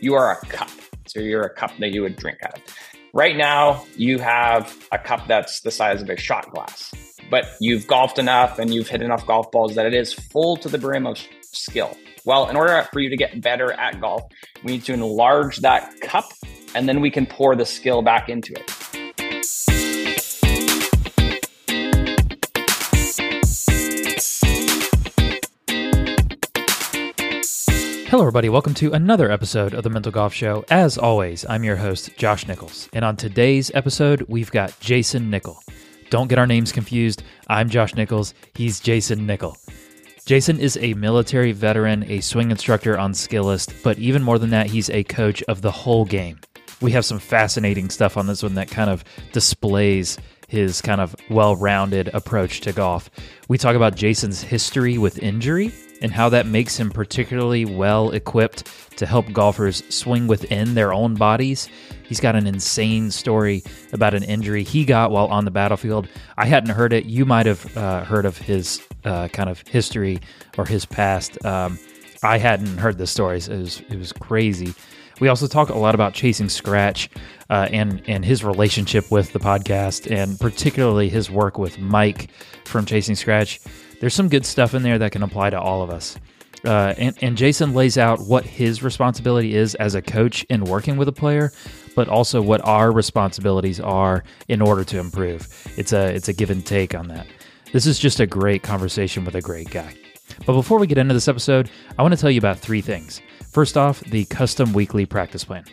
you are a cup. So you're a cup that you would drink out of. Right now, you have a cup that's the size of a shot glass, but you've golfed enough and you've hit enough golf balls that it is full to the brim of skill. Well, in order for you to get better at golf, we need to enlarge that cup and then we can pour the skill back into it. Hello, everybody. Welcome to another episode of the Mental Golf Show. As always, I'm your host, Josh Nichols. And on today's episode, we've got Jayson Nickol. Don't get our names confused. I'm Josh Nichols. He's Jayson Nickol. Jayson is a military veteran, a swing instructor on Skillest, but even more than that, he's a coach of the whole game. We have some fascinating stuff on this one that kind of displays his kind of well rounded approach to golf. We talk about Jayson's history with injury and how that makes him particularly well equipped to help golfers swing within their own bodies. He's got an insane story about an injury he got while on the battlefield. I hadn't heard it. You might have uh, heard of his uh, kind of history or his past. Um, I hadn't heard the stories. It was it was crazy. We also talk a lot about chasing scratch uh, and and his relationship with the podcast, and particularly his work with Mike from Chasing Scratch there's some good stuff in there that can apply to all of us. Uh, and, and Jayson lays out what his responsibility is as a coach in working with a player, but also what our responsibilities are in order to improve. It's a it's a give and take on that. This is just a great conversation with a great guy. But before we get into this episode, I want to tell you about three things. First off, the custom weekly practice plan.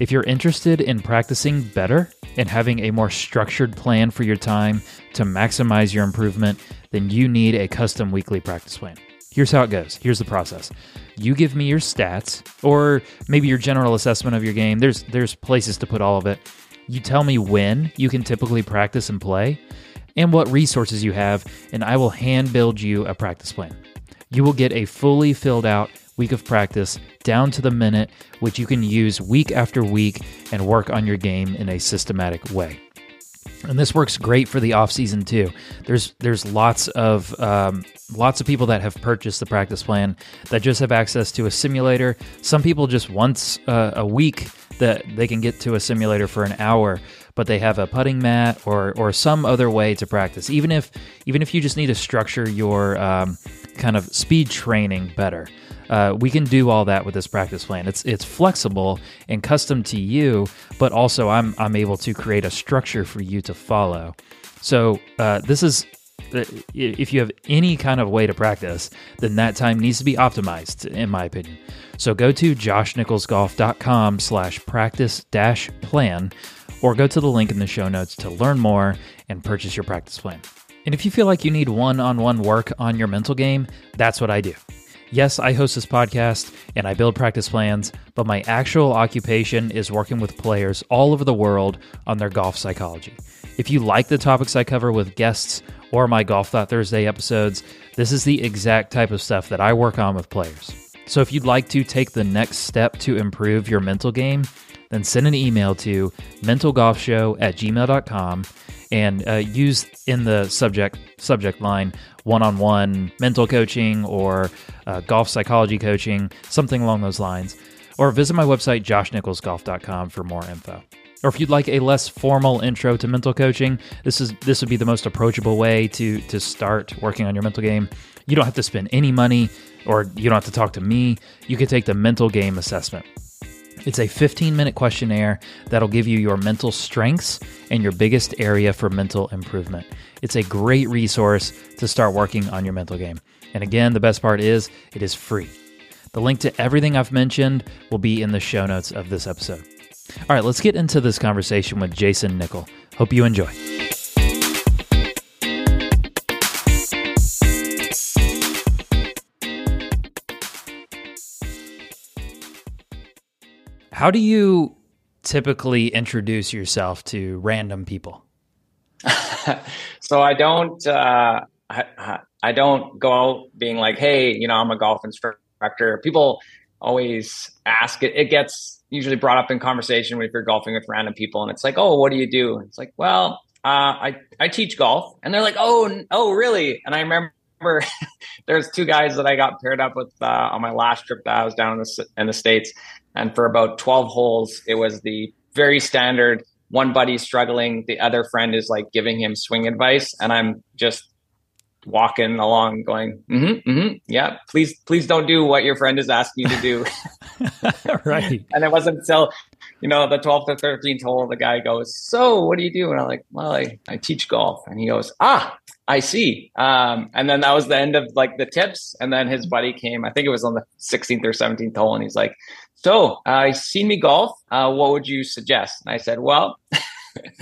If you're interested in practicing better and having a more structured plan for your time to maximize your improvement, then you need a custom weekly practice plan. Here's how it goes. Here's the process. You give me your stats or maybe your general assessment of your game. There's there's places to put all of it. You tell me when you can typically practice and play and what resources you have and I will hand build you a practice plan. You will get a fully filled out week of practice down to the minute which you can use week after week and work on your game in a systematic way and this works great for the off season too. There's there's lots of um, lots of people that have purchased the practice plan that just have access to a simulator. Some people just once uh, a week that they can get to a simulator for an hour, but they have a putting mat or or some other way to practice. Even if even if you just need to structure your um, kind of speed training better. Uh, we can do all that with this practice plan. It's it's flexible and custom to you, but also I'm I'm able to create a structure for you to follow. So uh, this is uh, if you have any kind of way to practice, then that time needs to be optimized, in my opinion. So go to joshnicholsgolf.com slash practice dash plan or go to the link in the show notes to learn more and purchase your practice plan. And if you feel like you need one on one work on your mental game, that's what I do. Yes, I host this podcast and I build practice plans, but my actual occupation is working with players all over the world on their golf psychology. If you like the topics I cover with guests or my Golf Thought Thursday episodes, this is the exact type of stuff that I work on with players. So if you'd like to take the next step to improve your mental game, then send an email to mentalgolfshow at gmail.com and uh, use in the subject subject line one-on-one mental coaching or uh, golf psychology coaching, something along those lines. Or visit my website joshnicholsgolf.com for more info. Or if you'd like a less formal intro to mental coaching, this is this would be the most approachable way to to start working on your mental game. You don't have to spend any money or you don't have to talk to me. You can take the mental game assessment. It's a 15 minute questionnaire that'll give you your mental strengths and your biggest area for mental improvement. It's a great resource to start working on your mental game. And again, the best part is it is free. The link to everything I've mentioned will be in the show notes of this episode. All right, let's get into this conversation with Jayson Nickol. Hope you enjoy. How do you typically introduce yourself to random people? so I don't uh, I, I don't go out being like, hey, you know, I'm a golf instructor. People always ask it. It gets usually brought up in conversation if you're golfing with random people, and it's like, oh, what do you do? It's like, well, uh, I I teach golf, and they're like, oh, oh, really? And I remember there's two guys that I got paired up with uh, on my last trip that I was down in the in the states. And for about 12 holes, it was the very standard one buddy's struggling, the other friend is like giving him swing advice, and I'm just walking along going, mm-hmm, mm-hmm, yeah, please, please don't do what your friend is asking you to do. right. and it wasn't until, you know, the 12th or 13th hole, the guy goes, so what do you do? And I'm like, well, I, I teach golf. And he goes, ah, I see. Um, and then that was the end of like the tips. And then his buddy came, I think it was on the 16th or 17th hole. And he's like, so uh, you seen me golf. Uh, what would you suggest? And I said, well,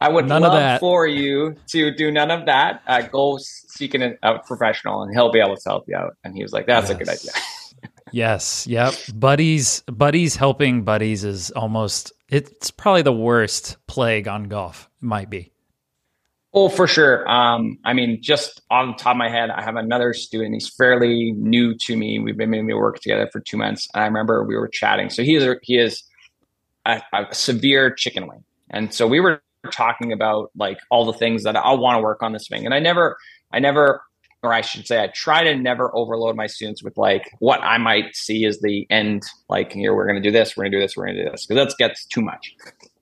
I would none love for you to do none of that. Uh, go seek an, a professional and he'll be able to help you out. And he was like, that's yes. a good idea. Yes. Yep. Buddies, buddies helping buddies is almost, it's probably the worst plague on golf. Might be. Oh, for sure. Um, I mean, just on the top of my head, I have another student. He's fairly new to me. We've been maybe work together for two months, and I remember we were chatting. So he is he is a, a severe chicken wing, and so we were talking about like all the things that I want to work on this swing. And I never, I never, or I should say, I try to never overload my students with like what I might see as the end. Like here, we're going to do this, we're going to do this, we're going to do this, because that gets too much.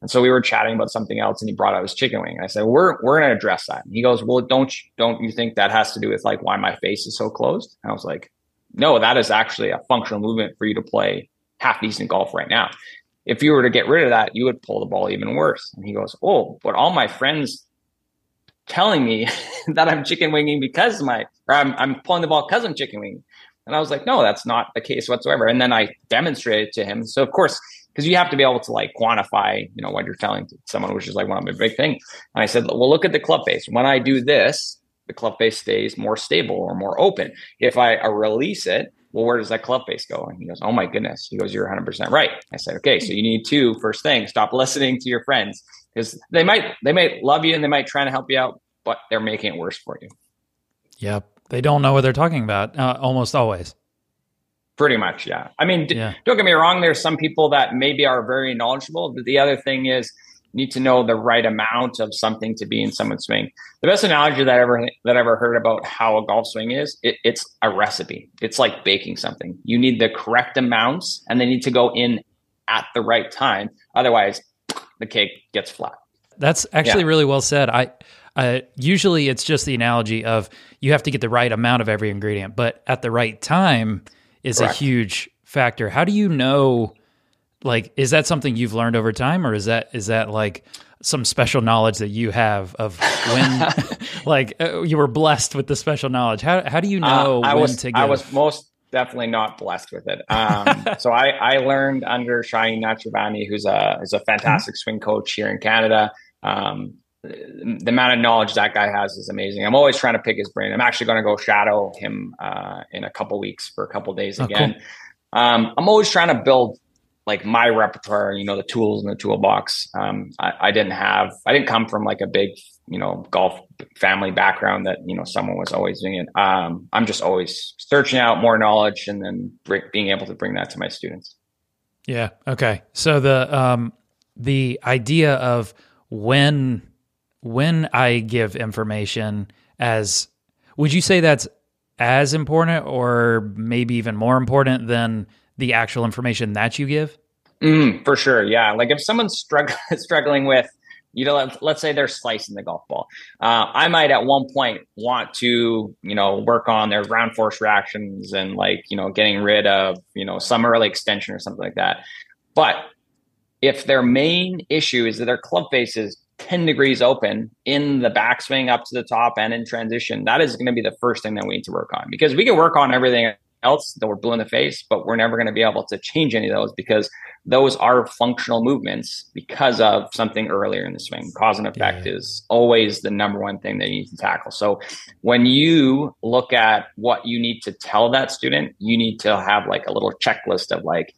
And so we were chatting about something else, and he brought out his chicken wing. And I said, "We're we're going to address that." And he goes, "Well, don't you, don't you think that has to do with like why my face is so closed?" And I was like, "No, that is actually a functional movement for you to play half decent golf right now. If you were to get rid of that, you would pull the ball even worse." And he goes, "Oh, but all my friends telling me that I'm chicken winging because my or I'm I'm pulling the ball because I'm chicken winging." And I was like, "No, that's not the case whatsoever." And then I demonstrated to him. So of course because you have to be able to like quantify, you know, what you're telling someone, which is like one of my big things. And I said, well, look at the club face. When I do this, the club face stays more stable or more open. If I release it, well, where does that club face go? And he goes, oh my goodness. He goes, you're 100% right. I said, okay, so you need to first thing, stop listening to your friends because they might they might love you and they might try to help you out, but they're making it worse for you. Yep, they don't know what they're talking about uh, almost always. Pretty much, yeah. I mean, yeah. don't get me wrong. There's some people that maybe are very knowledgeable, but the other thing is you need to know the right amount of something to be in someone's swing. The best analogy that I ever that I ever heard about how a golf swing is, it, it's a recipe. It's like baking something. You need the correct amounts, and they need to go in at the right time. Otherwise, the cake gets flat. That's actually yeah. really well said. I uh, usually it's just the analogy of you have to get the right amount of every ingredient, but at the right time is Correct. a huge factor. How do you know? Like, is that something you've learned over time, or is that is that like some special knowledge that you have of when, like, uh, you were blessed with the special knowledge? How how do you uh, know uh, I when was, to give? I was most definitely not blessed with it. Um, so I, I learned under Shaheen Nachavani, who's a who's a fantastic swing coach here in Canada. Um, the amount of knowledge that guy has is amazing. I'm always trying to pick his brain. I'm actually going to go shadow him uh, in a couple weeks for a couple days oh, again. Cool. Um, I'm always trying to build like my repertoire, you know, the tools in the toolbox. Um, I, I, didn't have, I didn't come from like a big, you know, golf family background that, you know, someone was always doing it. Um, I'm just always searching out more knowledge and then being able to bring that to my students. Yeah. Okay. So the, um, the idea of when when I give information as would you say that's as important or maybe even more important than the actual information that you give? Mm, for sure. Yeah. Like if someone's struggling struggling with, you know, let's, let's say they're slicing the golf ball. Uh, I might at one point want to, you know, work on their ground force reactions and like, you know, getting rid of, you know, some early extension or something like that. But if their main issue is that their club face is 10 degrees open in the backswing up to the top and in transition, that is going to be the first thing that we need to work on because we can work on everything else that we're blue in the face, but we're never going to be able to change any of those because those are functional movements because of something earlier in the swing. Cause and effect yeah. is always the number one thing that you need to tackle. So when you look at what you need to tell that student, you need to have like a little checklist of like,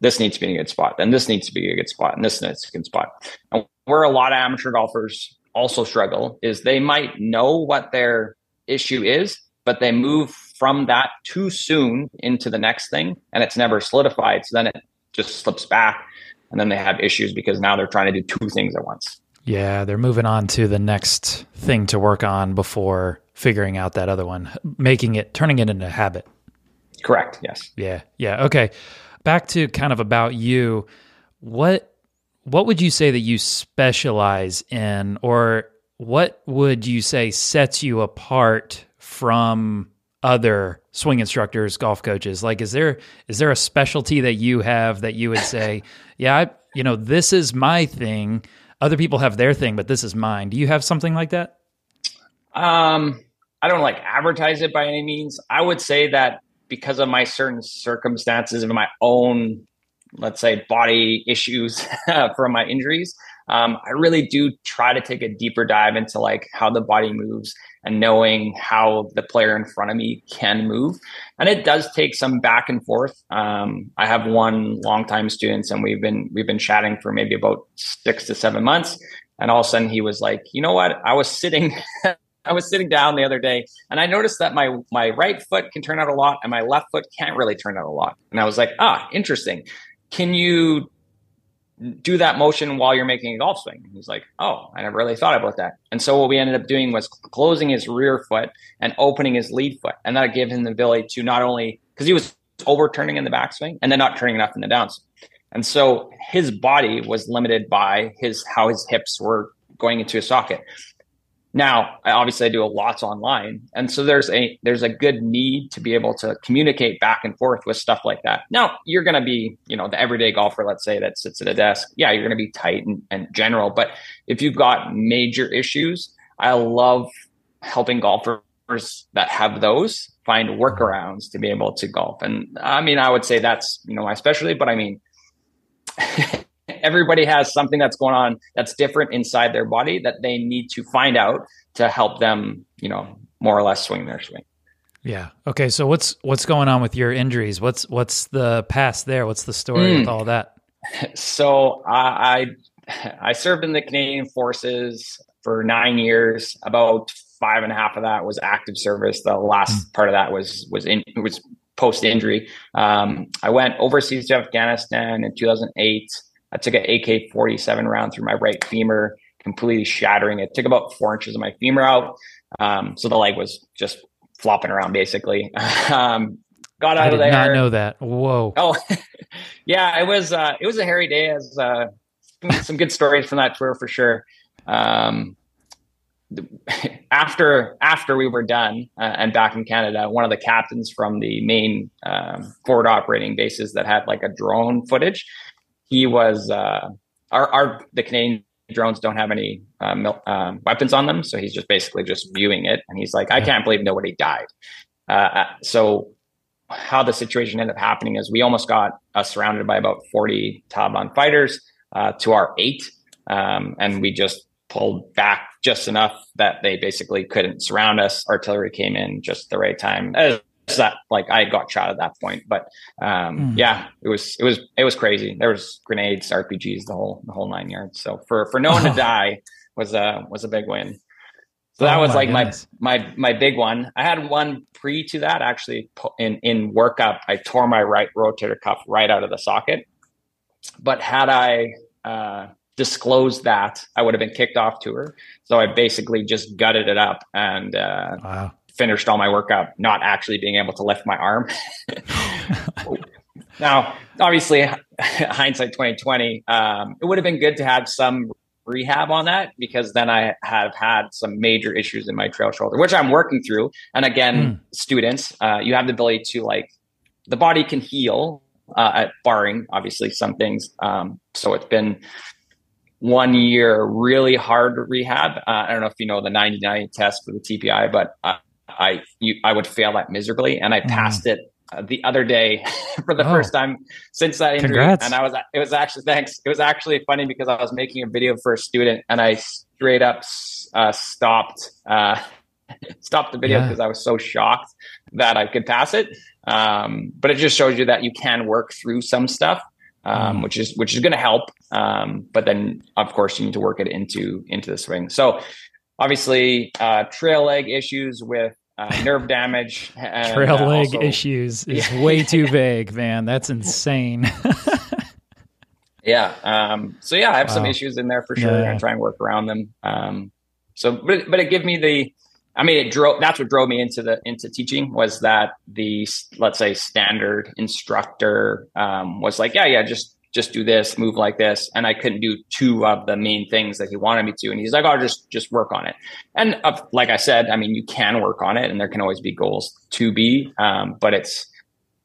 this needs to be in a good spot, then this needs to be a good spot, and this needs to be a good spot. And where a lot of amateur golfers also struggle is they might know what their issue is, but they move from that too soon into the next thing and it's never solidified. So then it just slips back and then they have issues because now they're trying to do two things at once. Yeah, they're moving on to the next thing to work on before figuring out that other one, making it, turning it into a habit. Correct. Yes. Yeah. Yeah. Okay. back to kind of about you, what what would you say that you specialize in, or what would you say sets you apart from other swing instructors, golf coaches? Like, is there is there a specialty that you have that you would say, yeah, I, you know, this is my thing. Other people have their thing, but this is mine. Do you have something like that? Um, I don't like advertise it by any means. I would say that because of my certain circumstances and my own, let's say, body issues from my injuries, um, I really do try to take a deeper dive into like how the body moves and knowing how the player in front of me can move. And it does take some back and forth. Um, I have one longtime student, and we've been we've been chatting for maybe about six to seven months. And all of a sudden, he was like, "You know what? I was sitting." I was sitting down the other day and I noticed that my my right foot can turn out a lot and my left foot can't really turn out a lot. And I was like, ah, interesting. Can you do that motion while you're making a golf swing. He's like, oh, I never really thought about that. And so what we ended up doing was closing his rear foot and opening his lead foot. And that gave him the ability to not only, because he was overturning in the backswing and then not turning enough in the downswing. And so his body was limited by his how his hips were going into a socket. Now, obviously, I do a lots online, and so there's a there's a good need to be able to communicate back and forth with stuff like that. Now, you're going to be, you know, the everyday golfer, let's say that sits at a desk. Yeah, you're going to be tight and, and general, but if you've got major issues, I love helping golfers that have those find workarounds to be able to golf. And I mean, I would say that's you know my specialty, but I mean. everybody has something that's going on that's different inside their body that they need to find out to help them, you know, more or less swing their swing. Yeah. Okay. So what's what's going on with your injuries? What's what's the past there? What's the story mm. with all that? So I I I served in the Canadian Forces for nine years. About five and a half of that was active service. The last mm. part of that was was in was post injury. Um, I went overseas to Afghanistan in 2008. I took an AK 47 round through my right femur, completely shattering it. Took about four inches of my femur out. Um, so the leg was just flopping around basically. um, got out I of there. not know that. Whoa. Oh, yeah, it was, uh, it was a hairy day as, uh, some good stories from that tour for sure. Um, after after we were done uh, and back in Canada, one of the captains from the main um, forward operating bases that had like a drone footage he was uh, our, our the Canadian drones don't have any uh, mil- um, weapons on them, so he's just basically just viewing it, and he's like, I can't believe nobody died. Uh, uh, so how the situation ended up happening is we almost got uh, surrounded by about 40 Taliban fighters uh, to our eight, um, and we just pulled back just enough that they basically couldn't surround us. Artillery came in just the right time that like I had got shot at that point. But um, mm. yeah, it was it was it was crazy. There was grenades, RPGs, the whole the whole nine yards. So for for no one to die was a was a big win. So that oh was my like goodness. my my my big one. I had one pre to that actually in in workup. I tore my right rotator cuff right out of the socket. But had I uh, disclosed that, I would have been kicked off tour. So I basically just gutted it up and uh, wow finished all my workout not actually being able to lift my arm. now, obviously, hindsight 2020, um, it would have been good to have some rehab on that because then I have had some major issues in my trail shoulder, which I'm working through. And again, mm. students, uh, you have the ability to like the body can heal, uh, at barring obviously some things. Um, so it's been one year really hard rehab. Uh, I don't know if you know the 99 test for the TPI, but uh, I you, I would fail that miserably, and I mm. passed mm. it uh, the other day for the oh. first time since that injury. Congrats. And I was it was actually thanks. It was actually funny because I was making a video for a student, and I straight up uh, stopped uh, stopped the video because yeah. I was so shocked that I could pass it. Um, but it just shows you that you can work through some stuff. Um, mm. which is which is going to help. Um, but then, of course, you need to work it into into the swing. So, obviously, uh, trail leg issues with uh, nerve damage. And, Trail uh, leg also, issues is yeah. way too vague, man. That's insane. yeah. Um, so yeah, I have wow. some issues in there for sure. Yeah. I try and work around them. Um, so, but but it gave me the I mean, it drove. That's what drove me into the into teaching was that the let's say standard instructor um, was like, yeah, yeah, just just do this, move like this, and I couldn't do two of the main things that he wanted me to, and he's like, oh, just just work on it. And uh, like I said, I mean, you can work on it, and there can always be goals to be, um, but it's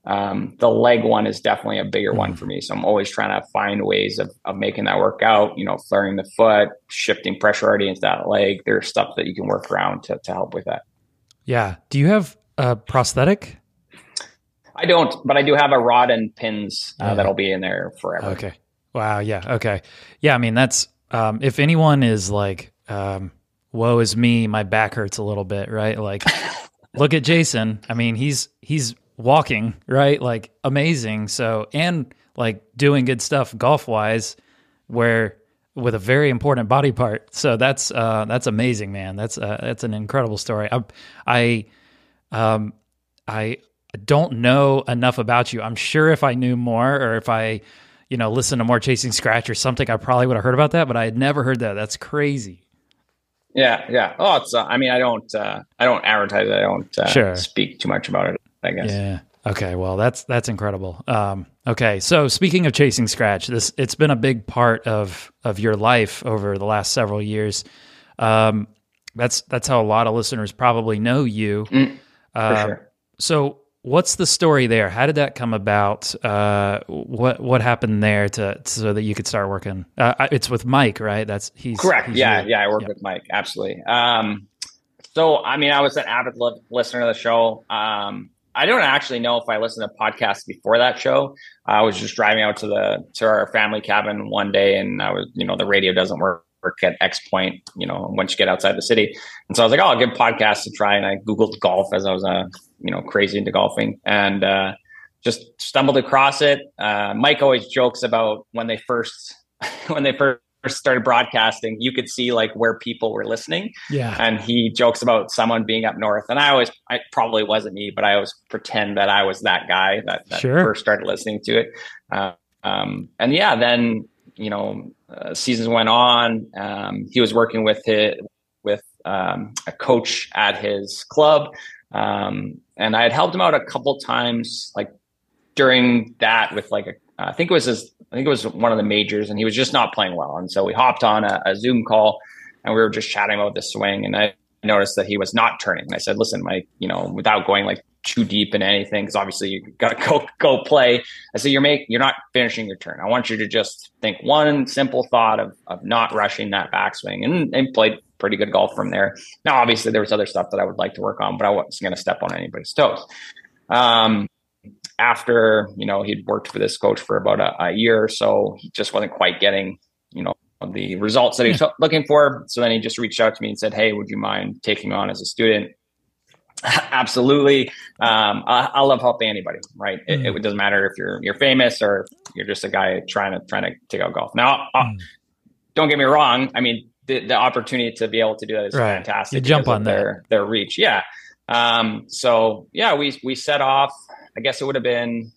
um, the leg one is definitely a bigger one mm. for me. So I'm always trying to find ways of, of making that work out, you know, flaring the foot, shifting pressure already into that leg. There's stuff that you can work around to, to help with that. Yeah. Do you have a prosthetic? I don't, but I do have a rod and pins uh, that'll be in there forever. Okay. Wow. Yeah. Okay. Yeah. I mean, that's, um, if anyone is like, um, woe is me, my back hurts a little bit, right? Like, look at Jayson. I mean, he's, he's walking, right? Like amazing. So, and like doing good stuff golf wise, where with a very important body part. So that's uh, that's amazing, man. That's uh, that's an incredible story. I, I, um, I don't know enough about you. I'm sure if I knew more, or if I, you know, listened to more Chasing Scratch or something, I probably would have heard about that. But I had never heard that. That's crazy. Yeah, yeah. Oh, it's. Uh, I mean, I don't. Uh, I don't advertise. It. I don't uh, sure. speak too much about it. I guess. Yeah. Okay. Well, that's that's incredible. Um, okay. So speaking of chasing scratch, this it's been a big part of of your life over the last several years. Um, that's that's how a lot of listeners probably know you. Mm, uh, sure. So what's the story there? How did that come about? Uh, what what happened there to so that you could start working? Uh, it's with Mike, right? That's he's correct. He's yeah, yeah. I work with Mike. Absolutely. Um, so I mean, I was an avid li- listener of the show. Um, I don't actually know if I listened to podcasts before that show. I was just driving out to the to our family cabin one day, and I was, you know, the radio doesn't work at X point, you know, once you get outside the city. And so I was like, oh, I'll give podcasts a try. And I Googled golf as I was, uh, you know, crazy into golfing and, uh, just stumbled across it. Uh, Mike always jokes about when they first, when they first started broadcasting, you could see like where people were listening. Yeah. And he jokes about someone being up north. And I always, I probably wasn't me, but I always pretend that I was that guy that, that sure. first started listening to it. Uh, um, and yeah, then, you know, uh, seasons went on. Um, he was working with his, with um, a coach at his club. And I had helped him out a couple times, like during that with like a, I think it was his I think it was one of the majors, and he was just not playing well. And so we hopped on a, a Zoom call, and we were just chatting about the swing. And I noticed that he was not turning. And I said, "Listen, Mike, you know, without going like too deep in anything, because obviously you got to go go play." I said, "You're make you're not finishing your turn. I want you to just think one simple thought of of not rushing that backswing." And and played pretty good golf from there. Now, obviously, there was other stuff that I would like to work on, but I wasn't going to step on anybody's toes. Um, after you know he'd worked for this coach for about a, a year or so, he just wasn't quite getting you know the results that he was looking for. So then he just reached out to me and said, "Hey, would you mind taking on as a student?" Absolutely. Um, I, I, love helping anybody. Right. Mm. It, it, doesn't matter if you're you're famous or you're just a guy trying to trying to take out golf. Now, mm. don't get me wrong. I mean, the, the opportunity to be able to do that is right. fantastic. You jump on their their reach. Yeah. Um, so yeah, we we set off. I guess it would have been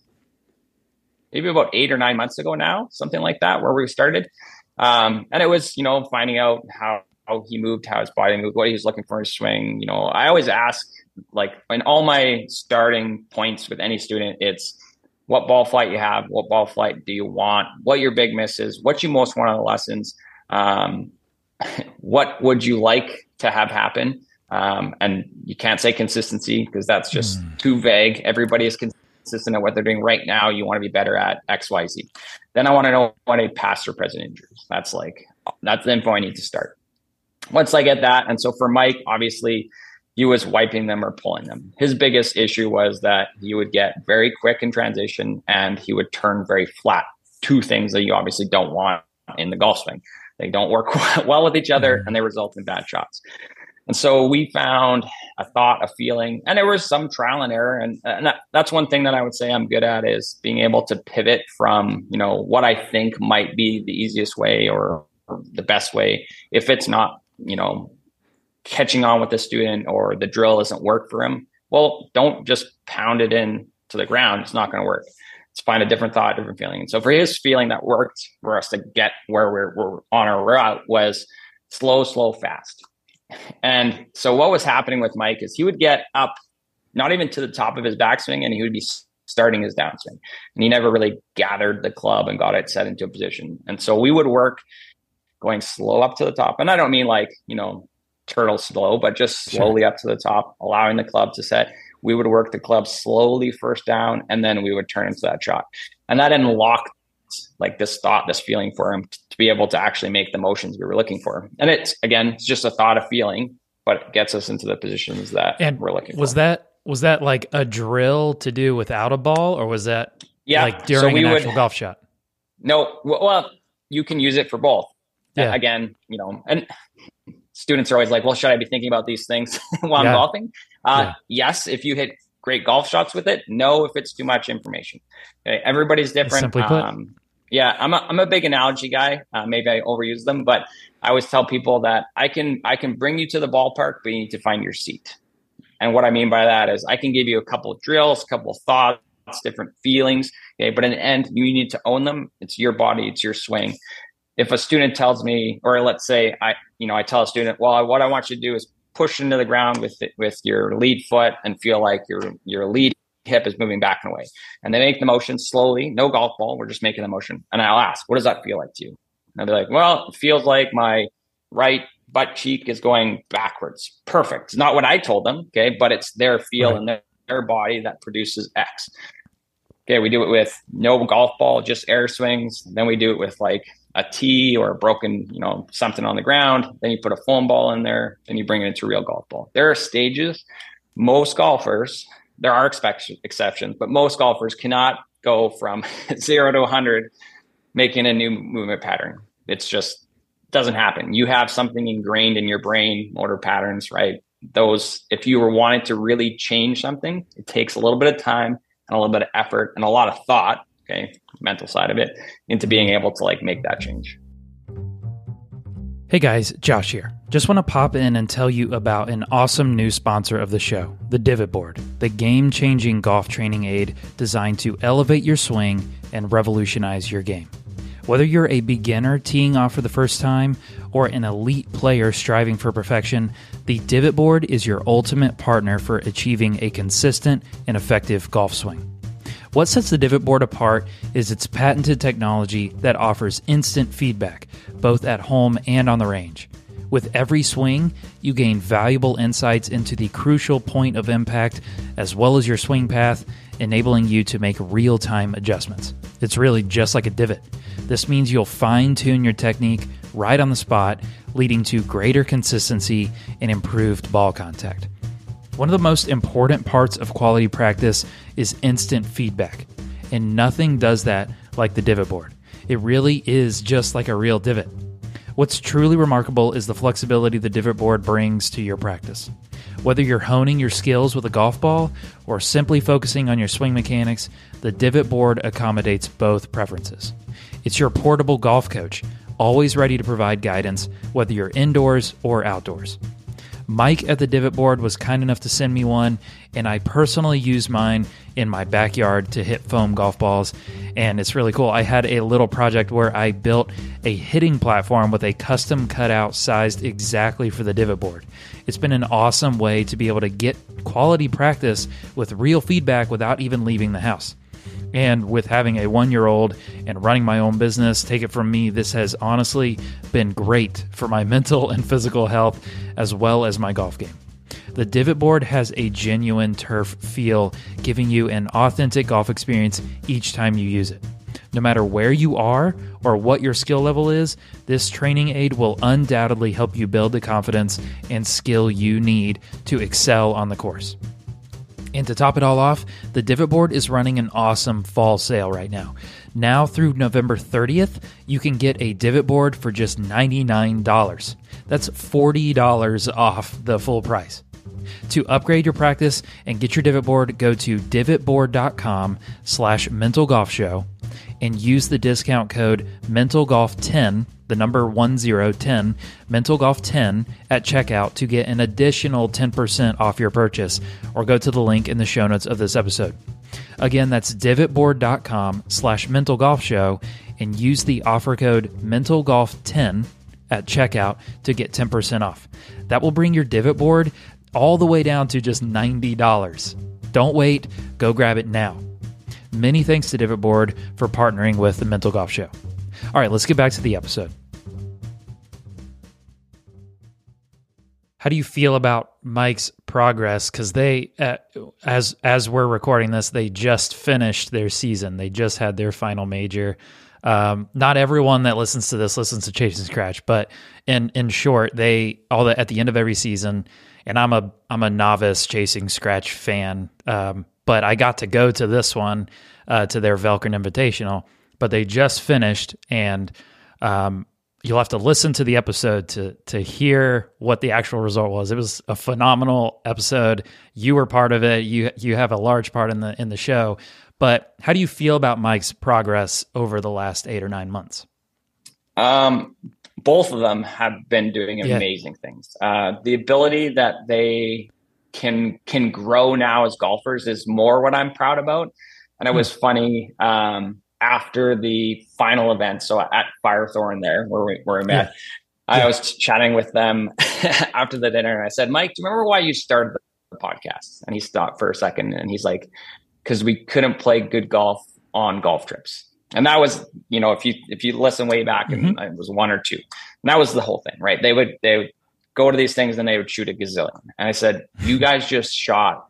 maybe about eight or nine months ago now, something like that, where we started. Um, and it was, you know, finding out how, how he moved, how his body moved, what he was looking for in his swing. You know, I always ask, like, in all my starting points with any student, it's what ball flight you have, what ball flight do you want, what your big miss is, what you most want on the lessons, um, what would you like to have happen, um, and you can't say consistency because that's just mm. too vague. Everybody is consistent at what they're doing right now. You want to be better at X, Y, Z. Then I want to know what a past or present injuries. That's like that's the info I need to start. Once I get that, and so for Mike, obviously he was wiping them or pulling them. His biggest issue was that he would get very quick in transition and he would turn very flat. Two things that you obviously don't want in the golf swing. They don't work well with each other and they result in bad shots. And so we found a thought, a feeling, and there was some trial and error. And, and that, that's one thing that I would say I'm good at is being able to pivot from, you know, what I think might be the easiest way or, or the best way. If it's not, you know, catching on with the student or the drill doesn't work for him, well, don't just pound it in to the ground. It's not going to work. Let's find a different thought, different feeling. And so for his feeling that worked for us to get where we're, we're on our route was slow, slow, fast And so what was happening with Mike is he would get up, not even to the top of his backswing, and he would be starting his downswing. And he never really gathered the club and got it set into a position. And so we would work going slow up to the top. And I don't mean like, you know, turtle slow, but just slowly sure. up to the top, allowing the club to set. We would work the club slowly first down, and then we would turn into that shot. And that unlocked like this thought, this feeling for him to be able to actually make the motions we were looking for. And it's again, it's just a thought, a feeling, but it gets us into the positions that and we're looking was for. that was that like a drill to do without a ball, or was that yeah, like during so an actual golf shot? No, well, you can use it for both. Yeah. Again, you know, and students are always like, "Well, should I be thinking about these things while yeah. I'm golfing?" Uh, yeah. Yes, if you hit great golf shots with it. No, if it's too much information. Okay? Everybody's different. Simply put. Um, yeah, I'm a, I'm a big analogy guy. Uh, maybe I overuse them, but I always tell people that I can I can bring you to the ballpark, but you need to find your seat. And what I mean by that is I can give you a couple of drills, a couple of thoughts, different feelings. Okay. But in the end, you need to own them. It's your body, it's your swing. If a student tells me, or let's say I, you know, I tell a student, well, what I want you to do is push into the ground with with your lead foot and feel like your your lead hip is moving back and away. And they make the motion slowly, no golf ball. We're just making the motion. And I'll ask, what does that feel like to you? And they'll be like, well, it feels like my right butt cheek is going backwards. Perfect. It's not what I told them. Okay. But it's their feel right. and their, their body that produces X. Okay. We do it with no golf ball, just air swings. Then we do it with like a tee or a broken, you know, something on the ground. Then you put a foam ball in there. Then you bring it into real golf ball. There are stages. Most golfers, there are exceptions, but most golfers cannot go from zero to 100 making a new movement pattern. It's just doesn't happen. You have something ingrained in your brain, motor patterns, right? Those, if you were wanting to really change something, it takes a little bit of time and a little bit of effort and a lot of thought, okay, mental side of it, into being able to like make that change. Hey guys, Josh here. Just want to pop in and tell you about an awesome new sponsor of the show, the Divot Board, the game changing golf training aid designed to elevate your swing and revolutionize your game. Whether you're a beginner teeing off for the first time or an elite player striving for perfection, the Divot Board is your ultimate partner for achieving a consistent and effective golf swing. What sets the Divot Board apart is its patented technology that offers instant feedback, both at home and on the range. With every swing, you gain valuable insights into the crucial point of impact as well as your swing path, enabling you to make real time adjustments. It's really just like a divot. This means you'll fine tune your technique right on the spot, leading to greater consistency and improved ball contact. One of the most important parts of quality practice is instant feedback, and nothing does that like the divot board. It really is just like a real divot. What's truly remarkable is the flexibility the divot board brings to your practice. Whether you're honing your skills with a golf ball or simply focusing on your swing mechanics, the divot board accommodates both preferences. It's your portable golf coach, always ready to provide guidance, whether you're indoors or outdoors. Mike at the Divot Board was kind enough to send me one, and I personally use mine in my backyard to hit foam golf balls. And it's really cool. I had a little project where I built a hitting platform with a custom cutout sized exactly for the Divot Board. It's been an awesome way to be able to get quality practice with real feedback without even leaving the house. And with having a one year old and running my own business, take it from me, this has honestly been great for my mental and physical health as well as my golf game. The divot board has a genuine turf feel, giving you an authentic golf experience each time you use it. No matter where you are or what your skill level is, this training aid will undoubtedly help you build the confidence and skill you need to excel on the course. And to top it all off, the Divot Board is running an awesome fall sale right now. Now through November 30th, you can get a Divot Board for just $99. That's $40 off the full price. To upgrade your practice and get your divot board, go to divotboard.com slash mental golf show and use the discount code mentalgolf10 the number 1010 mental golf 10 at checkout to get an additional 10% off your purchase or go to the link in the show notes of this episode again that's divotboard.com slash mental golf show and use the offer code mental golf 10 at checkout to get 10% off. That will bring your divot board all the way down to just $90. Don't wait, go grab it now. Many thanks to Divot Board for partnering with the Mental Golf Show. All right, let's get back to the episode. How do you feel about Mike's progress? Because they, uh, as as we're recording this, they just finished their season. They just had their final major. Um, not everyone that listens to this listens to Chasing Scratch, but in in short, they all the, at the end of every season, and I'm a I'm a novice Chasing Scratch fan, um, but I got to go to this one uh, to their Velkern Invitational, but they just finished and. Um, you'll have to listen to the episode to to hear what the actual result was. It was a phenomenal episode. You were part of it. You you have a large part in the in the show. But how do you feel about Mike's progress over the last eight or nine months? Um, both of them have been doing amazing yeah. things. Uh, the ability that they can can grow now as golfers is more what I'm proud about. And it hmm. was funny. Um, after the final event, so at Firethorn there where we where we met, yeah. I yeah. was chatting with them after the dinner, and I said, "Mike, do you remember why you started the podcast?" And he stopped for a second, and he's like, "Because we couldn't play good golf on golf trips." And that was, you know, if you if you listen way back, mm-hmm. and it was one or two, and that was the whole thing, right? They would they would go to these things and they would shoot a gazillion. And I said, "You guys just shot,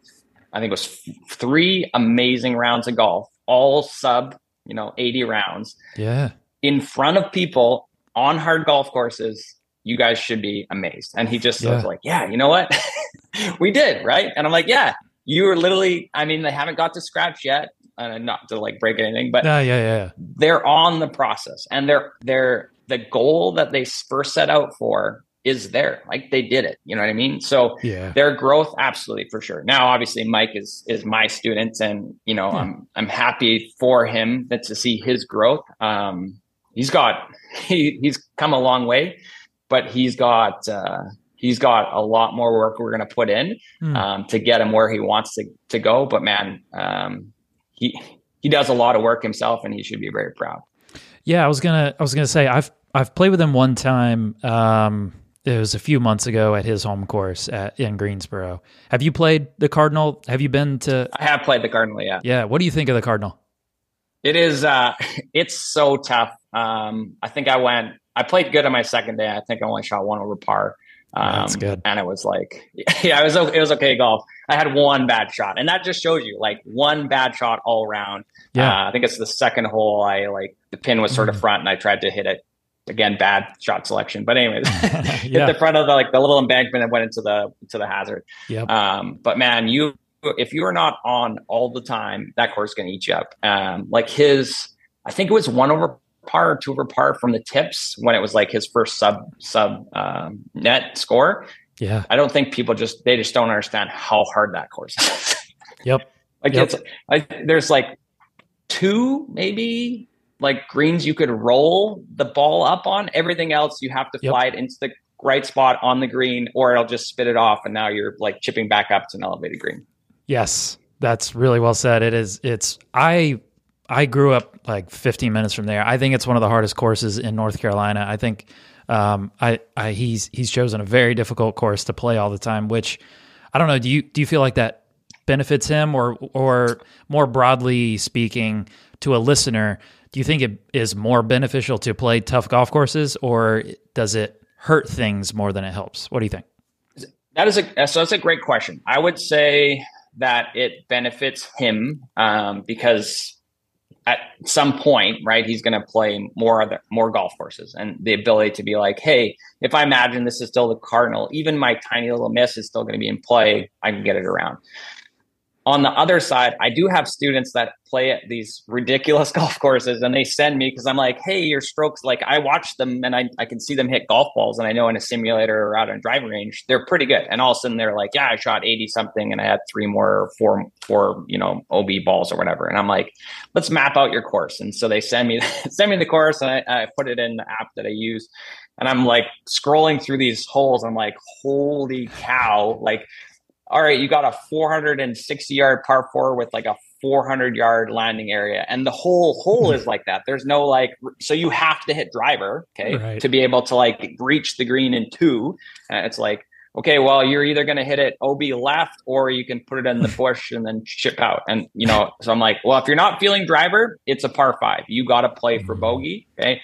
I think it was three amazing rounds of golf, all sub you know, 80 rounds. Yeah. In front of people on hard golf courses, you guys should be amazed. And he just yeah. was like, Yeah, you know what? we did, right? And I'm like, Yeah, you were literally, I mean, they haven't got to scratch yet. Uh, not to like break anything, but yeah, yeah, yeah. They're on the process and they're they're the goal that they first set out for is there. Like they did it. You know what I mean? So yeah. their growth, absolutely for sure. Now, obviously, Mike is is my student, and you know, yeah. I'm I'm happy for him that to see his growth. Um, he's got he he's come a long way, but he's got uh, he's got a lot more work we're going to put in mm. um, to get him where he wants to to go. But man, um, he he does a lot of work himself, and he should be very proud. Yeah, I was gonna I was gonna say I've I've played with him one time. Um, it was a few months ago at his home course at, in Greensboro. Have you played the Cardinal? Have you been to? I have played the Cardinal. Yeah. Yeah. What do you think of the Cardinal? It is. Uh, it's so tough. Um, I think I went. I played good on my second day. I think I only shot one over par. Um, That's good. And it was like, yeah, it was it was okay golf. I had one bad shot, and that just shows you like one bad shot all around. Yeah, uh, I think it's the second hole. I like the pin was sort of mm. front, and I tried to hit it again bad shot selection. But anyways yeah. hit the front of the like the little embankment that went into the to the hazard. Yep. um but man you if you are not on all the time that course is going to eat you up. Um like his i think it was one over par or two over par from the tips when it was like his first sub sub um, net score. Yeah. I don't think people just they just don't understand how hard that course is. Yep. Like yep. it's like there's like two maybe like greens you could roll the ball up on. Everything else you have to yep. fly it into the right spot on the green, or it'll just spit it off, and now you're like chipping back up to an elevated green. Yes, that's really well said. It is. It's I. I grew up like 15 minutes from there. I think it's one of the hardest courses in North Carolina. I think um, I, I he's he's chosen a very difficult course to play all the time. Which I don't know. Do you do you feel like that benefits him, or or more broadly speaking, to a listener? Do you think it is more beneficial to play tough golf courses or does it hurt things more than it helps? What do you think? That is a so that's a great question. I would say that it benefits him um, because at some point, right, he's going to play more other more golf courses, and the ability to be like, hey, if I imagine this is still the Cardinal, even my tiny little miss is still going to be in play. I can get it around on the other side, I do have students that play at these ridiculous golf courses and they send me because I'm like, hey, your strokes, like I watch them and I, I can see them hit golf balls. And I know in a simulator or out on a driving range, they're pretty good. And all of a sudden they're like, yeah, I shot 80 something and I had three more, four, four, you know, OB balls or whatever. And I'm like, let's map out your course. And so they send me, send me the course and I, I put it in the app that I use. And I'm like scrolling through these holes. I'm like, holy cow. Like all right, you got a 460 yard par four with like a 400 yard landing area and the whole hole is like that. There's no like so you have to hit driver okay right. to be able to like reach the green in two. And it's like okay well you're either going to hit it ob left or you can put it in the bush and then chip out. And you know so i'm like well if you're not feeling driver it's a par five. You got to play for mm-hmm. bogey okay?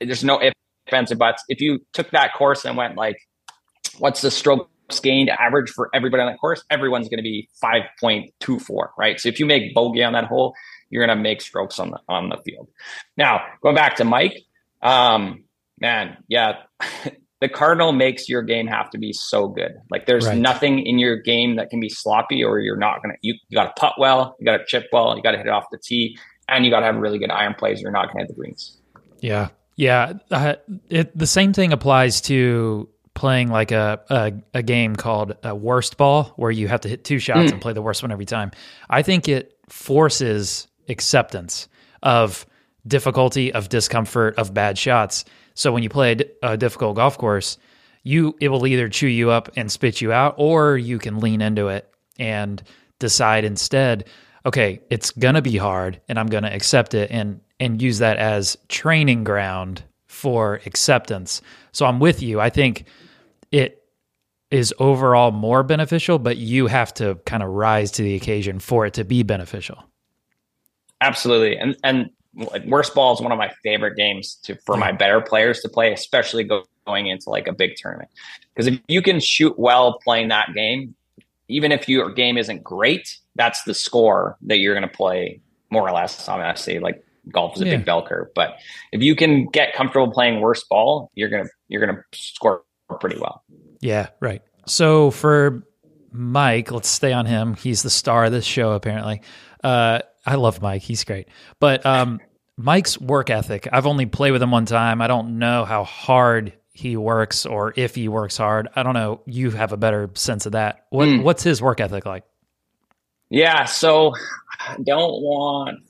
There's no if and buts. If you took that course and went like what's the stroke gained average for everybody on that course, everyone's going to be 5.24, right? So if you make bogey on that hole, you're going to make strokes on the on the field. Now, going back to Mike, um, man, yeah, the cardinal makes your game have to be so good. Like there's right. nothing in your game that can be sloppy, or you're not gonna. You, you got to putt well, you got to chip well, you got to hit it off the tee, and you got to have really good iron plays. You're not gonna hit the greens. Yeah, yeah. Uh, it, the same thing applies to playing like a, a, a game called a worst ball where you have to hit two shots mm. and play the worst one every time. I think it forces acceptance of difficulty, of discomfort, of bad shots. So when you play a difficult golf course, you it will either chew you up and spit you out, or you can lean into it and decide instead, okay, it's gonna be hard, and I'm gonna accept it and and use that as training ground for acceptance. So I'm with you. I think it is overall more beneficial, but you have to kind of rise to the occasion for it to be beneficial. Absolutely. And and worst ball is one of my favorite games to for my better players to play, especially go, going into like a big tournament. Because if you can shoot well playing that game, even if your game isn't great, that's the score that you're going to play more or less. To say like golf is a yeah. big bell curve, but if you can get comfortable playing worse ball, you're gonna you're gonna score pretty well. Yeah, right. So for Mike, let's stay on him. He's the star of this show, apparently. Uh, I love Mike. He's great. But um, Mike's work ethic, I've only played with him one time. I don't know how hard he works or if he works hard. I don't know. You have a better sense of that. What, mm. What's his work ethic like? Yeah. So I don't want,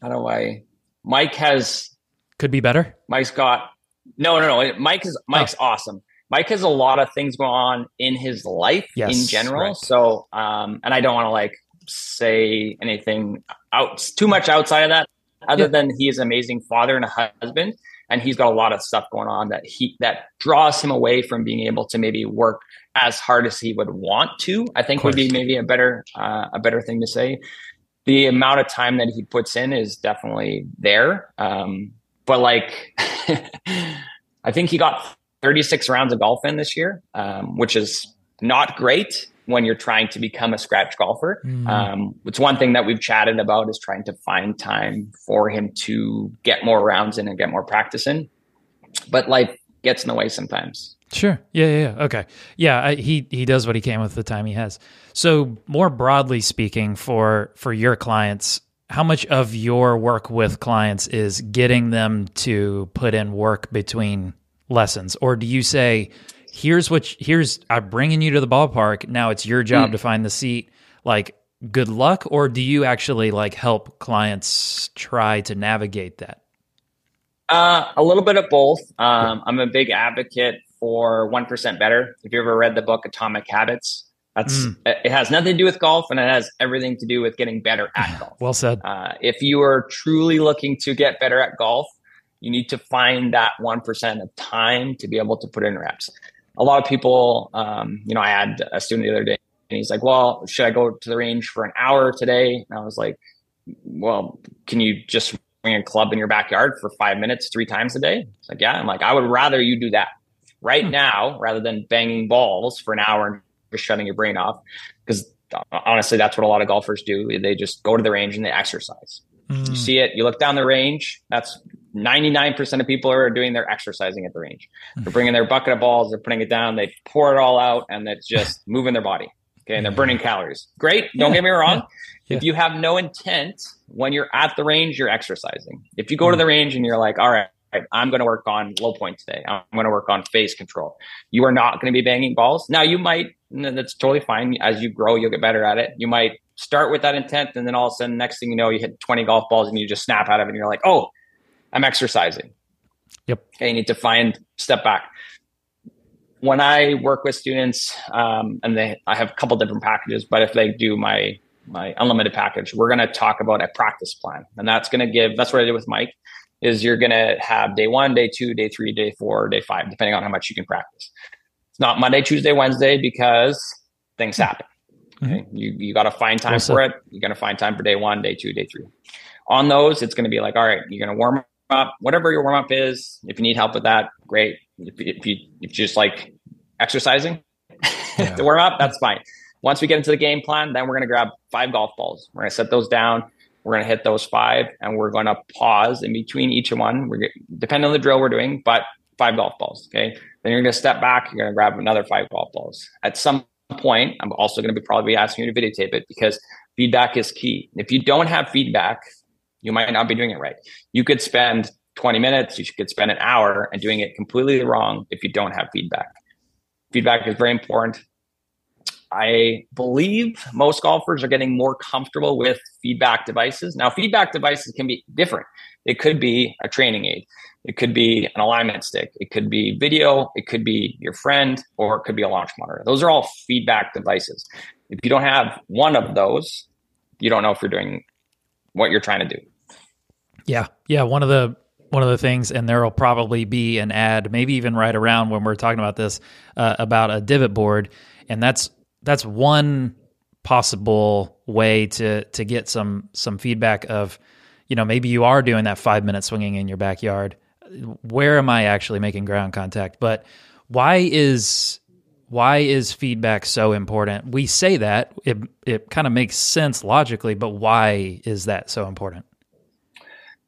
how do I, Mike has. Could be better. Mike's got, no, no, no. Mike is, Mike's oh. awesome. Mike has a lot of things going on in his life yes, in general. Right. So, um, and I don't want to like say anything out too much outside of that, other yeah. than he is an amazing father and a husband, and he's got a lot of stuff going on that he that draws him away from being able to maybe work as hard as he would want to. I think would be maybe a better uh, a better thing to say. The amount of time that he puts in is definitely there, um, but like. I think he got 36 rounds of golf in this year, um, which is not great when you're trying to become a scratch golfer. Mm. Um, it's one thing that we've chatted about is trying to find time for him to get more rounds in and get more practice in. But life gets in the way sometimes. Sure. Yeah. Yeah. yeah. Okay. Yeah. I, he he does what he can with the time he has. So more broadly speaking, for for your clients, how much of your work with clients is getting them to put in work between lessons, or do you say, "Here's what here's I'm bringing you to the ballpark. Now it's your job mm. to find the seat." Like, good luck, or do you actually like help clients try to navigate that? Uh, a little bit of both. Um, I'm a big advocate for one percent better. If you ever read the book Atomic Habits, that's mm. it has nothing to do with golf, and it has everything to do with getting better at golf. well said. Uh, if you are truly looking to get better at golf, you need to find that 1% of time to be able to put in reps. A lot of people, um, you know, I had a student the other day and he's like, well, should I go to the range for an hour today? And I was like, well, can you just bring a club in your backyard for five minutes, three times a day? It's like, yeah. I'm like, I would rather you do that right hmm. now rather than banging balls for an hour and just shutting your brain off. Because honestly, that's what a lot of golfers do. They just go to the range and they exercise. Mm. You hmm. see it, you look down the range, that's 99% of people are doing their exercising at the range. They're bringing their bucket of balls, they're putting it down, they pour it all out, and it's just moving their body. Okay. And they're burning calories. Great. Don't get me wrong. Yeah. If you have no intent when you're at the range, you're exercising. If you go to the range and you're like, all right, I'm going to work on low point today. I'm going to work on face control. You are not going to be banging balls. Now you might, that's totally fine. As you grow, you'll get better at it. You might start with that intent. And then all of a sudden, next thing you know, you hit 20 golf balls and you just snap out of it. And you're like, oh, I'm exercising. Yep. Okay, you need to find step back. When I work with students, um, and they, I have a couple different packages, but if they do my my unlimited package, we're going to talk about a practice plan. And that's going to give, that's what I did with Mike is you're going to have day one, day two, day three, day four, day five, depending on how much you can practice. It's not Monday, Tuesday, Wednesday because things mm-hmm. happen. Okay? Mm-hmm. You, you got to find time for it. You're going to find time for day one, day two, day three. On those, it's going to be like, all right, you're going to warm up, whatever your warm up is. If you need help with that, great. If, if you, if you just like exercising yeah. to warm up, that's fine. Once we get into the game plan, then we're going to grab five golf balls. We're going to set those down. We're going to hit those five, and we're going to pause in between each one. We're depending on the drill we're doing, but five golf balls. Okay. Then you're going to step back. You're going to grab another five golf balls. At some point, I'm also going to be probably asking you to videotape it because feedback is key. If you don't have feedback, you might not be doing it right. You could spend 20 minutes, you could spend an hour and doing it completely wrong if you don't have feedback. Feedback is very important. I believe most golfers are getting more comfortable with feedback devices. Now, feedback devices can be different. It could be a training aid, it could be an alignment stick, it could be video, it could be your friend, or it could be a launch monitor. Those are all feedback devices. If you don't have one of those, you don't know if you're doing what you're trying to do. Yeah. Yeah. One of the one of the things, and there will probably be an ad, maybe even right around when we're talking about this, uh, about a divot board, and that's that's one possible way to to get some some feedback of, you know, maybe you are doing that five minute swinging in your backyard. Where am I actually making ground contact? But why is why is feedback so important? We say that it it kind of makes sense logically, but why is that so important?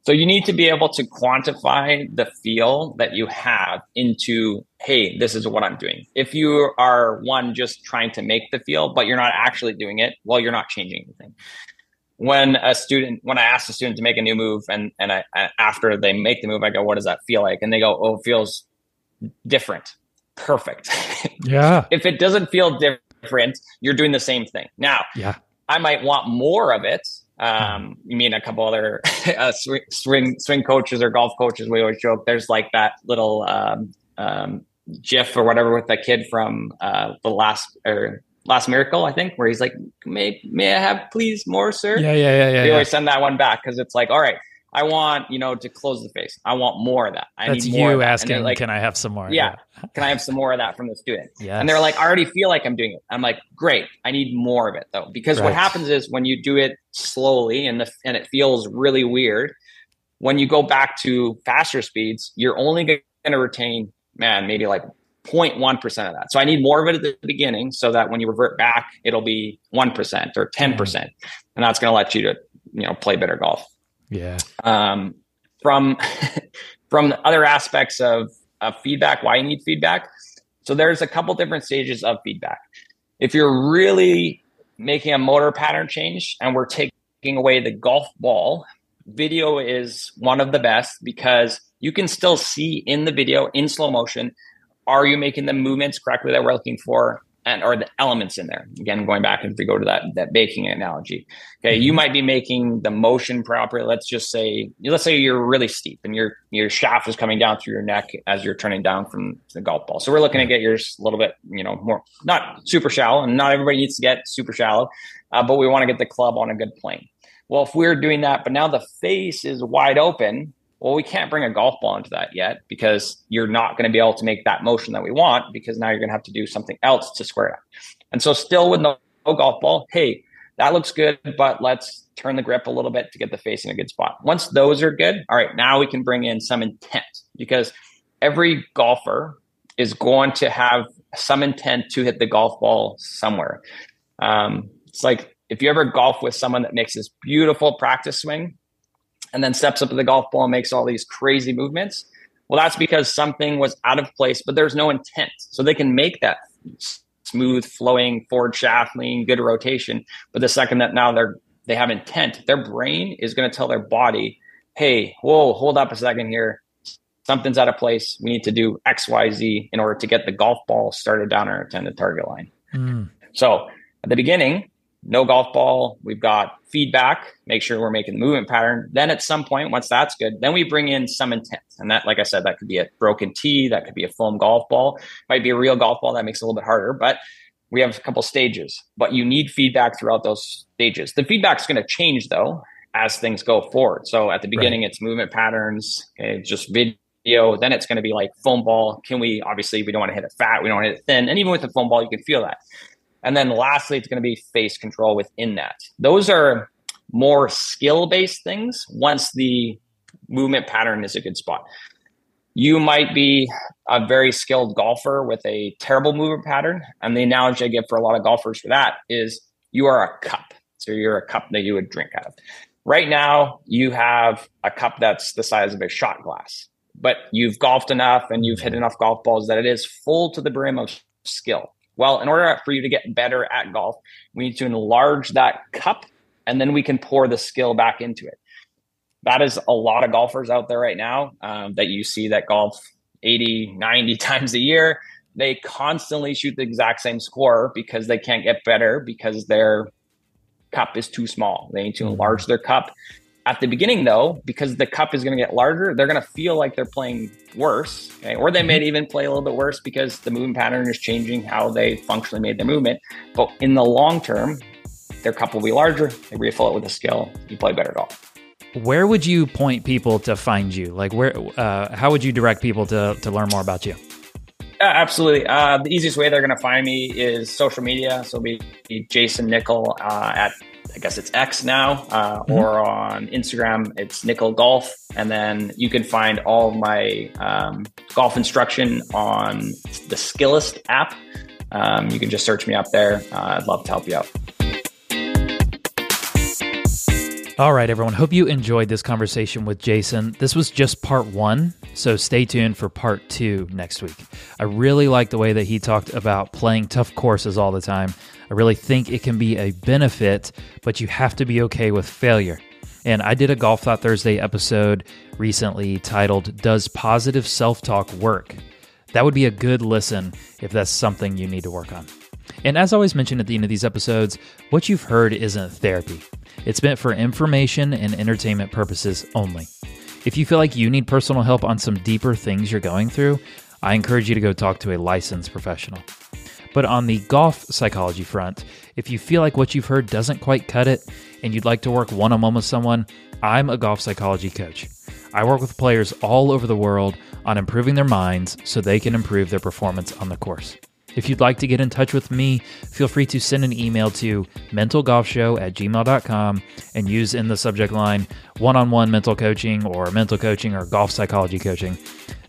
So you need to be able to quantify the feel that you have into, hey, this is what I'm doing. If you are one just trying to make the feel, but you're not actually doing it, well, you're not changing anything. When a student, when I ask a student to make a new move, and and I, after they make the move, I go, "What does that feel like?" And they go, "Oh, it feels different." Perfect. Yeah. if it doesn't feel different, you're doing the same thing. Now, yeah, I might want more of it um, you mean a couple other uh, swing, swing swing coaches or golf coaches? We always joke. There's like that little um, um, GIF or whatever with the kid from uh, the last or last miracle, I think, where he's like, "May may I have please more, sir?" Yeah, yeah, yeah, yeah. They yeah. always send that one back because it's like, all right, I want, you know, to close the face. I want more of that. I That's need more you asking, like, can I have some more? Yeah. yeah. can I have some more of that from the student? Yeah. And they're like, I already feel like I'm doing it. I'm like, great. I need more of it though. Because right. what happens is when you do it slowly and the and it feels really weird, when you go back to faster speeds, you're only going to retain, man, maybe like 0.1% of that. So I need more of it at the beginning so that when you revert back, it'll be 1% or 10%. Mm. And that's going to let you to, you know, play better golf. Yeah. Um, from from other aspects of, of feedback, why you need feedback. So there's a couple different stages of feedback. If you're really making a motor pattern change and we're taking away the golf ball, video is one of the best because you can still see in the video in slow motion are you making the movements correctly that we're looking for and or the elements in there. Again, going back if we go to that that baking analogy. Okay, you mm-hmm. might be making the motion properly. Let's just say let's say you're really steep and your your shaft is coming down through your neck as you're turning down from the golf ball. So we're looking to get yours a little bit, you know, more not super shallow, and not everybody needs to get super shallow, uh, but we want to get the club on a good plane. Well, if we're doing that, but now the face is wide open, well, we can't bring a golf ball into that yet because you're not going to be able to make that motion that we want because now you're going to have to do something else to square it. Up. And so, still with no, no golf ball, hey, that looks good, but let's turn the grip a little bit to get the face in a good spot. Once those are good, all right, now we can bring in some intent because every golfer is going to have some intent to hit the golf ball somewhere. Um, it's like if you ever golf with someone that makes this beautiful practice swing, and then steps up to the golf ball and makes all these crazy movements. Well, that's because something was out of place, but there's no intent. So they can make that smooth flowing forward shaft lean, good rotation. But the second that now they're they have intent, their brain is going to tell their body, hey, whoa, hold up a second here. Something's out of place. We need to do X, Y, Z in order to get the golf ball started down our intended target line. Mm. So at the beginning, no golf ball. We've got feedback, make sure we're making the movement pattern. Then at some point, once that's good, then we bring in some intent. And that, like I said, that could be a broken tee, that could be a foam golf ball, might be a real golf ball that makes it a little bit harder. But we have a couple stages, but you need feedback throughout those stages. The feedback's going to change though as things go forward. So at the beginning, right. it's movement patterns, okay, just video. Then it's going to be like foam ball. Can we obviously we don't want to hit it fat, we don't want to hit it thin, and even with the foam ball, you can feel that. And then lastly, it's going to be face control within that. Those are more skill based things once the movement pattern is a good spot. You might be a very skilled golfer with a terrible movement pattern. And the analogy I give for a lot of golfers for that is you are a cup. So you're a cup that you would drink out of. Right now, you have a cup that's the size of a shot glass, but you've golfed enough and you've hit enough golf balls that it is full to the brim of skill. Well, in order for you to get better at golf, we need to enlarge that cup and then we can pour the skill back into it. That is a lot of golfers out there right now um, that you see that golf 80, 90 times a year. They constantly shoot the exact same score because they can't get better because their cup is too small. They need to mm-hmm. enlarge their cup. At the beginning, though, because the cup is going to get larger, they're going to feel like they're playing worse, okay? or they may mm-hmm. even play a little bit worse because the movement pattern is changing how they functionally made their movement. But in the long term, their cup will be larger. They refill it with a skill. You play better golf. Where would you point people to find you? Like, where? Uh, how would you direct people to to learn more about you? Uh, absolutely. Uh, the easiest way they're going to find me is social media. So it'll be Jayson Nickol uh, at I guess it's X now, uh, mm-hmm. or on Instagram, it's Nickol Golf. And then you can find all my um, golf instruction on the Skillest app. Um, you can just search me up there. Uh, I'd love to help you out. All right, everyone. Hope you enjoyed this conversation with Jayson. This was just part one, so stay tuned for part two next week. I really like the way that he talked about playing tough courses all the time. I really think it can be a benefit, but you have to be okay with failure. And I did a Golf Thought Thursday episode recently titled, Does Positive Self Talk Work? That would be a good listen if that's something you need to work on. And as always mentioned at the end of these episodes, what you've heard isn't therapy. It's meant for information and entertainment purposes only. If you feel like you need personal help on some deeper things you're going through, I encourage you to go talk to a licensed professional. But on the golf psychology front, if you feel like what you've heard doesn't quite cut it and you'd like to work one on one with someone, I'm a golf psychology coach. I work with players all over the world on improving their minds so they can improve their performance on the course. If you'd like to get in touch with me, feel free to send an email to mentalgolfshow at gmail.com and use in the subject line one on one mental coaching or mental coaching or golf psychology coaching.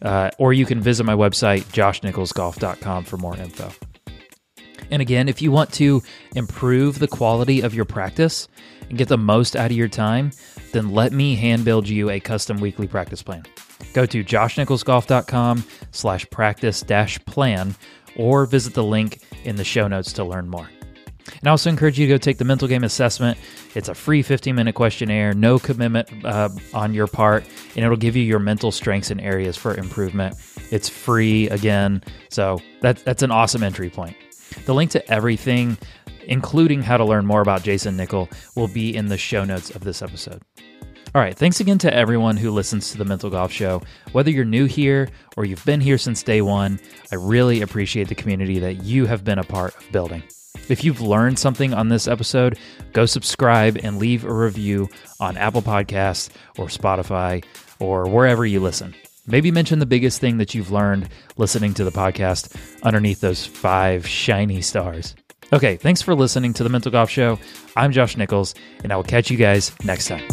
Uh, or you can visit my website, joshnicholsgolf.com, for more info. And again, if you want to improve the quality of your practice and get the most out of your time, then let me hand build you a custom weekly practice plan. Go to joshnicholsgolf.com slash practice dash plan or visit the link in the show notes to learn more. And I also encourage you to go take the mental game assessment. It's a free 15 minute questionnaire, no commitment uh, on your part, and it'll give you your mental strengths and areas for improvement. It's free again, so that, that's an awesome entry point. The link to everything, including how to learn more about Jayson Nickol, will be in the show notes of this episode. All right, thanks again to everyone who listens to the Mental Golf Show. Whether you're new here or you've been here since day one, I really appreciate the community that you have been a part of building. If you've learned something on this episode, go subscribe and leave a review on Apple Podcasts or Spotify or wherever you listen. Maybe mention the biggest thing that you've learned listening to the podcast underneath those five shiny stars. Okay, thanks for listening to the Mental Golf Show. I'm Josh Nichols, and I will catch you guys next time.